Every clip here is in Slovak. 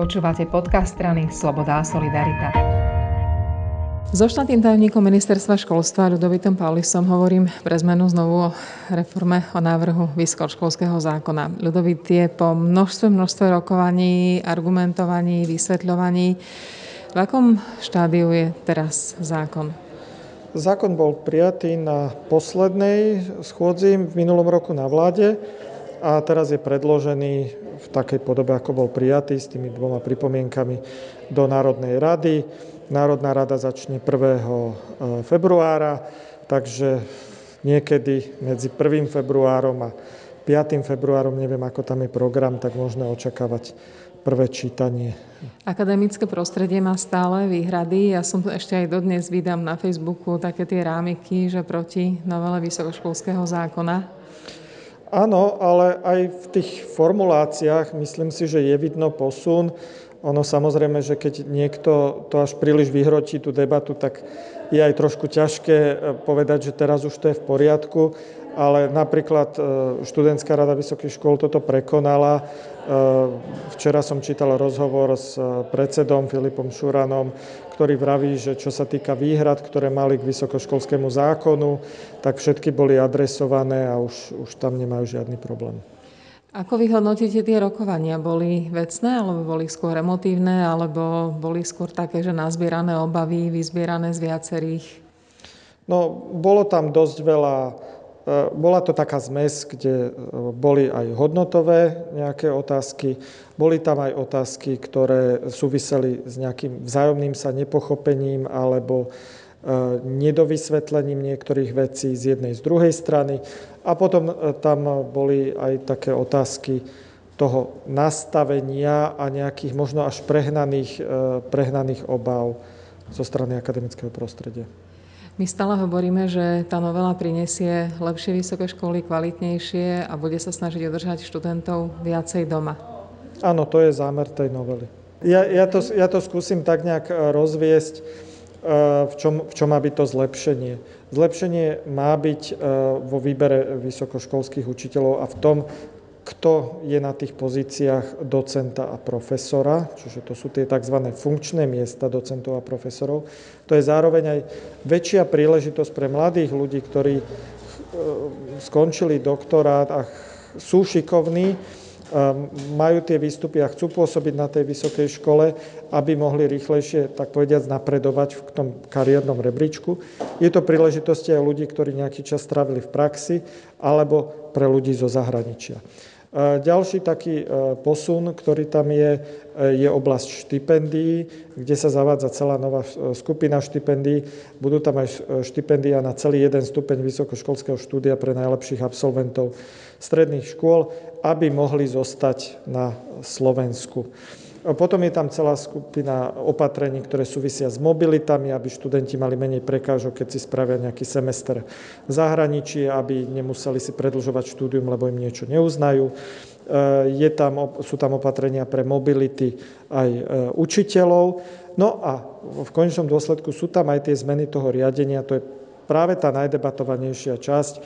Počúvate podcast strany Sloboda a Solidarita. So štátnym tajomníkom ministerstva školstva Ľudovitom Paulisom hovorím pre zmenu znovu o reforme o návrhu vysokoškolského zákona. Ľudovit je po množstve, množstve rokovaní, argumentovaní, vysvetľovaní. V akom štádiu je teraz zákon? Zákon bol prijatý na poslednej schôdzi v minulom roku na vláde a teraz je predložený v takej podobe, ako bol prijatý s tými dvoma pripomienkami do Národnej rady. Národná rada začne 1. E, februára, takže niekedy medzi 1. februárom a 5. februárom, neviem ako tam je program, tak možno očakávať prvé čítanie. Akademické prostredie má stále výhrady. Ja som ešte aj dodnes vydám na Facebooku také tie rámiky, že proti novele vysokoškolského zákona. Áno, ale aj v tých formuláciách myslím si, že je vidno posun. Ono samozrejme, že keď niekto to až príliš vyhrotí tú debatu, tak je aj trošku ťažké eh, povedať, že teraz už to je v poriadku ale napríklad e, študentská rada vysokých škôl toto prekonala. E, včera som čítal rozhovor s predsedom Filipom Šuranom, ktorý vraví, že čo sa týka výhrad, ktoré mali k vysokoškolskému zákonu, tak všetky boli adresované a už, už tam nemajú žiadny problém. Ako vyhodnotíte tie rokovania? Boli vecné, alebo boli skôr emotívne, alebo boli skôr také, že nazbierané obavy, vyzbierané z viacerých? No, bolo tam dosť veľa E, bola to taká zmes, kde e, boli aj hodnotové nejaké otázky, boli tam aj otázky, ktoré súviseli s nejakým vzájomným sa nepochopením alebo e, nedovysvetlením niektorých vecí z jednej z druhej strany. A potom tam boli aj také otázky toho nastavenia a nejakých možno až prehnaných, prehnaných obav zo strany akademického prostredia. My stále hovoríme, že tá novela prinesie lepšie vysoké školy, kvalitnejšie a bude sa snažiť udržať študentov viacej doma. Áno, to je zámer tej novely. Ja, ja, to, ja to skúsim tak nejak e, rozviesť, e, v čom, v čom má byť to zlepšenie. Zlepšenie má byť e, vo výbere vysokoškolských učiteľov a v tom, kto je na tých pozíciách docenta a profesora, čiže to sú tie tzv. funkčné miesta docentov a profesorov. To je zároveň aj väčšia príležitosť pre mladých ľudí, ktorí e, skončili doktorát a sú šikovní, majú tie výstupy a chcú pôsobiť na tej vysokej škole, aby mohli rýchlejšie, tak povediať, napredovať v tom kariérnom rebríčku. Je to príležitosť aj ľudí, ktorí nejaký čas strávili v praxi, alebo pre ľudí zo zahraničia. Ďalší taký e, posun, ktorý tam je, e, je oblasť štipendií, kde sa zavádza celá nová e, skupina štipendií. Budú tam aj štipendia na celý jeden stupeň vysokoškolského štúdia pre najlepších absolventov stredných škôl, aby mohli zostať na Slovensku. Potom je tam celá skupina opatrení, ktoré súvisia s mobilitami, aby študenti mali menej prekážok, keď si spravia nejaký semester v zahraničí, aby nemuseli si predlžovať štúdium, lebo im niečo neuznajú. E, je tam, sú tam opatrenia pre mobility aj e, učiteľov. No a v konečnom dôsledku sú tam aj tie zmeny toho riadenia, to je práve tá najdebatovanejšia časť, e,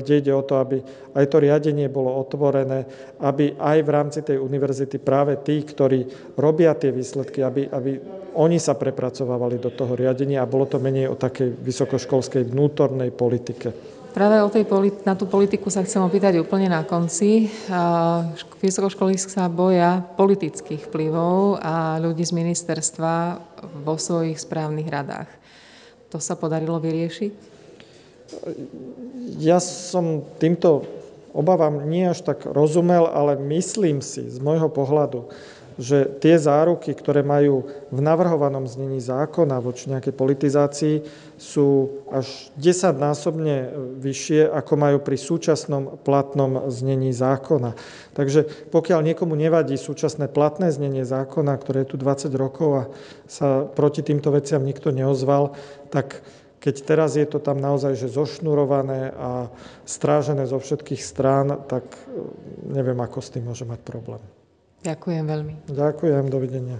kde ide o to, aby aj to riadenie bolo otvorené, aby aj v rámci tej univerzity práve tí, ktorí robia tie výsledky, aby, aby oni sa prepracovávali do toho riadenia a bolo to menej o takej vysokoškolskej vnútornej politike. Práve o tej, na tú politiku sa chcem opýtať úplne na konci. Vysokoškoly sa boja politických vplyvov a ľudí z ministerstva vo svojich správnych radách. To sa podarilo vyriešiť? Ja som týmto obavám nie až tak rozumel, ale myslím si z môjho pohľadu, že tie záruky, ktoré majú v navrhovanom znení zákona voči nejakej politizácii, sú až desaťnásobne vyššie, ako majú pri súčasnom platnom znení zákona. Takže pokiaľ niekomu nevadí súčasné platné znenie zákona, ktoré je tu 20 rokov a sa proti týmto veciam nikto neozval, tak keď teraz je to tam naozaj že zošnurované a strážené zo všetkých strán, tak neviem, ako s tým môže mať problém. Ďakujem veľmi. Ďakujem, dovidenia.